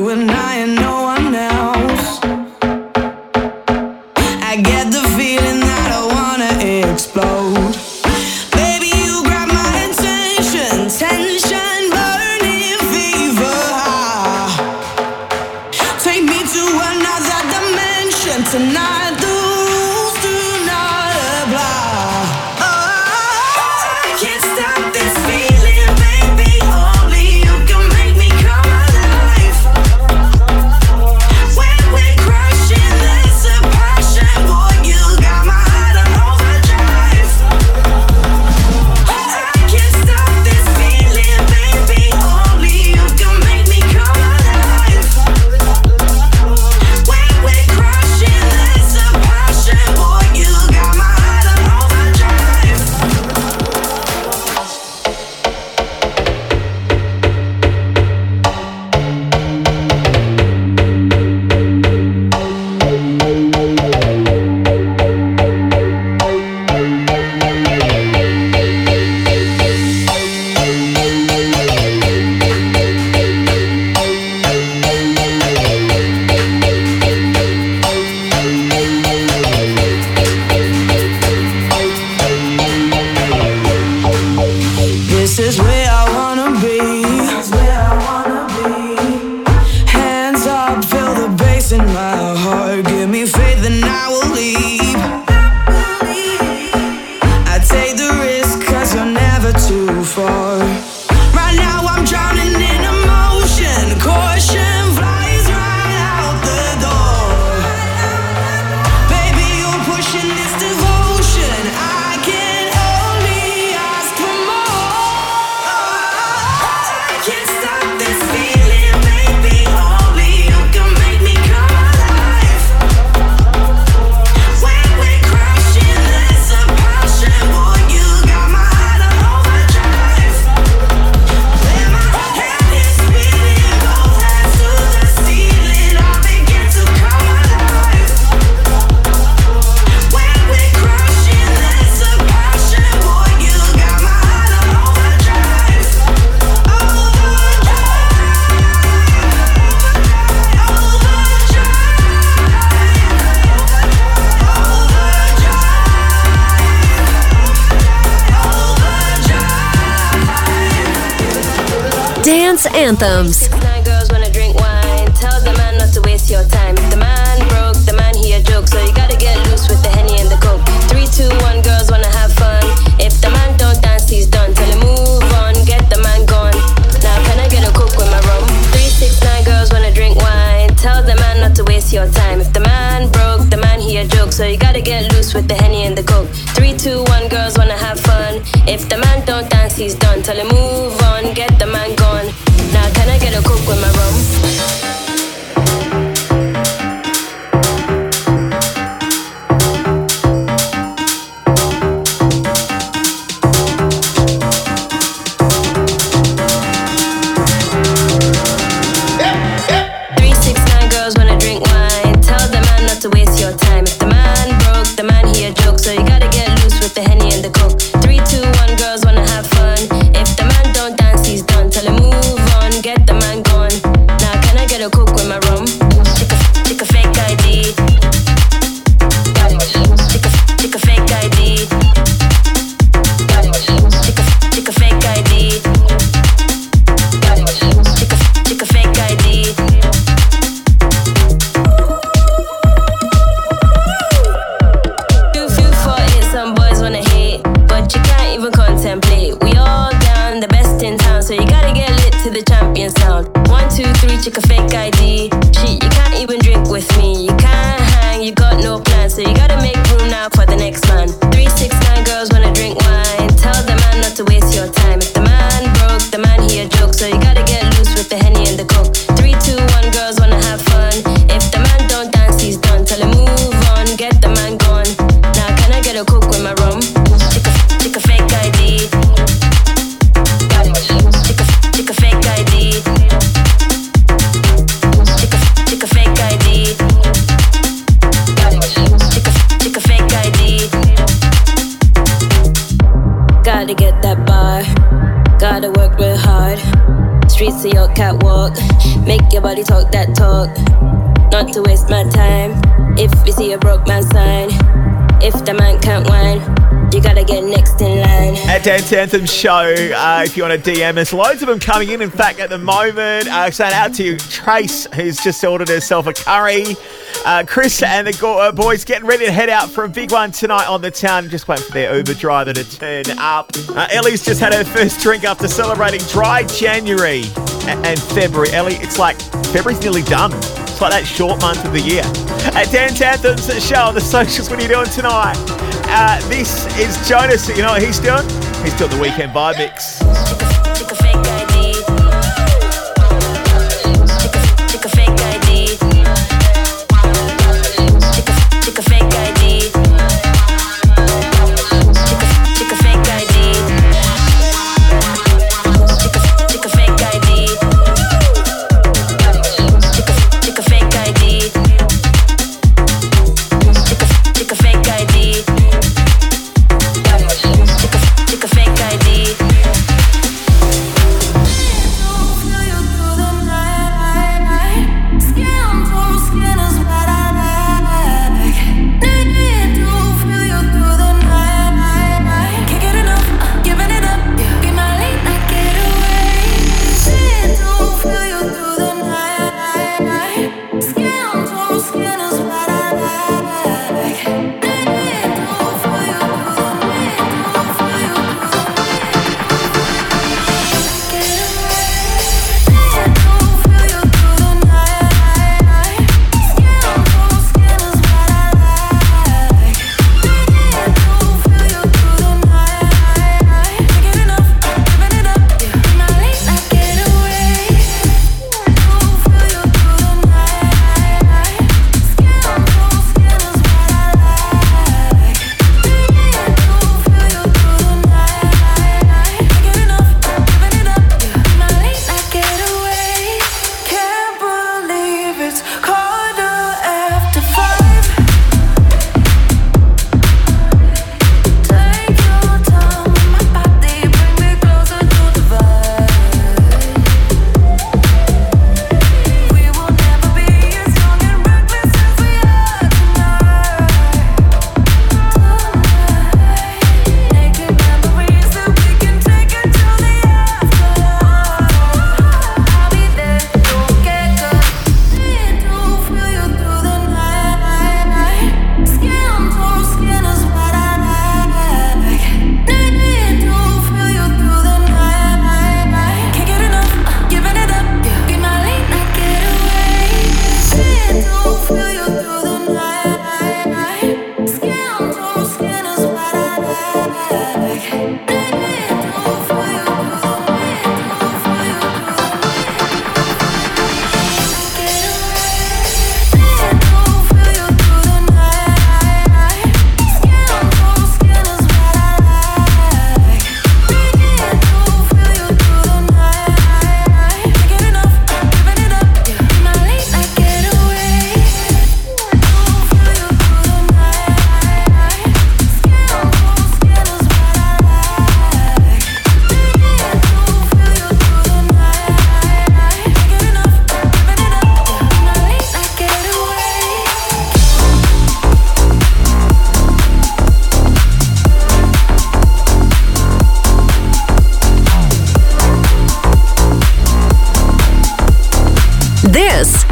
catwalk. Make your body talk that talk. Not to waste my time. If you see a broke man sign. If the man can't whine, you gotta get next in line. At Dance Anthem Show, uh, if you want to DM us, loads of them coming in. In fact, at the moment, uh, shout out to Trace, who's just ordered herself a curry. Uh, Chris and the uh, boys getting ready to head out for a big one tonight on the town. Just waiting for their Uber driver to turn up. Uh, Ellie's just had her first drink after celebrating dry January and February. Ellie, it's like February's nearly done. It's like that short month of the year. At Dance Anthems show the socials, what are you doing tonight? Uh, this is Jonas. You know what he's doing? He's doing the weekend vibe mix.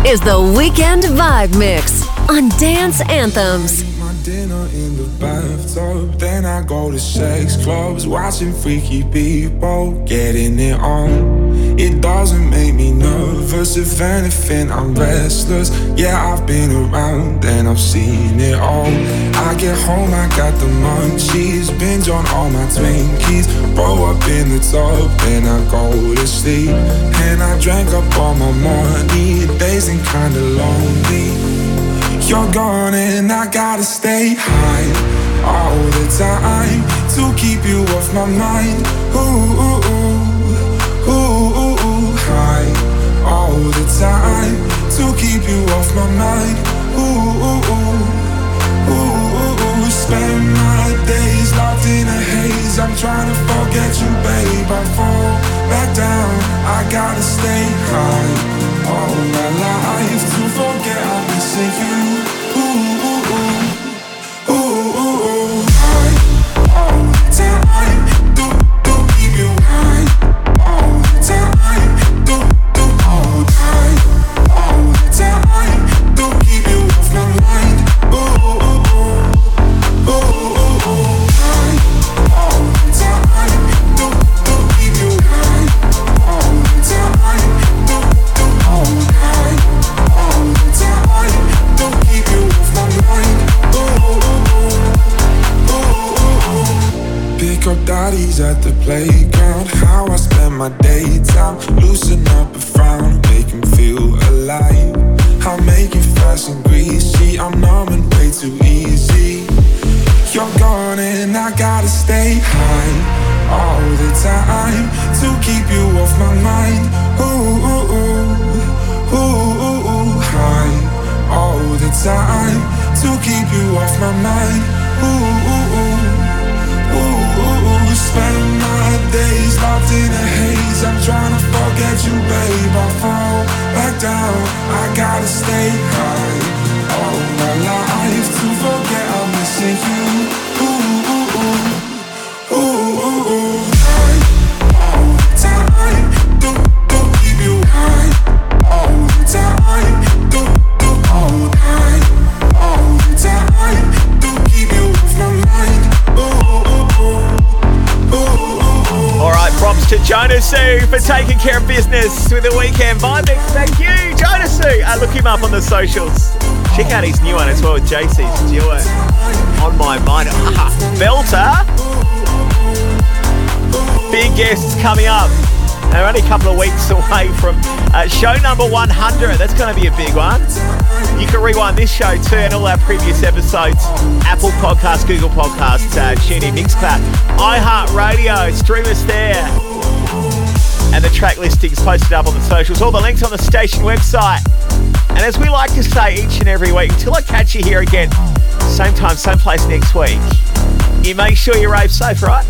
Is the Weekend Vibe Mix on Dance Anthems. dinner in the bathtub. Then I go to sex clubs, watching freaky people getting it on. It doesn't make me nervous, if anything, I'm restless. Yeah, I've been around and I've seen it all. I get home, I got the munchies, binge on all my Twinkies. Roll up in the tub, then I go to sleep. And I drank up all my money, days ain't kinda lonely. You're gone and I gotta stay high all the time to keep you off my mind. Ooh, ooh, ooh, all the time to keep you off my mind. Ooh, ooh, ooh, ooh, ooh. Spend my days locked in a haze. I'm trying to forget you, babe. I fall back down. I gotta stay high all my life to forget I'm missing you. Ooh. How taking care of business with the weekend vibing. Thank you, Jonas. Uh, look him up on the socials. Check out his new one as well with JC Stewart. On my mind. Ah, Belter. Big guests coming up. They're only a couple of weeks away from uh, show number 100. That's going to be a big one. You can rewind this show too and all our previous episodes. Apple Podcasts, Google Podcasts, uh, TuneIn, Mixcloud, iHeartRadio. Stream us there. And the track listings posted up on the socials. All the links on the station website. And as we like to say each and every week, until I catch you here again, same time, same place next week, you make sure you rave safe, right?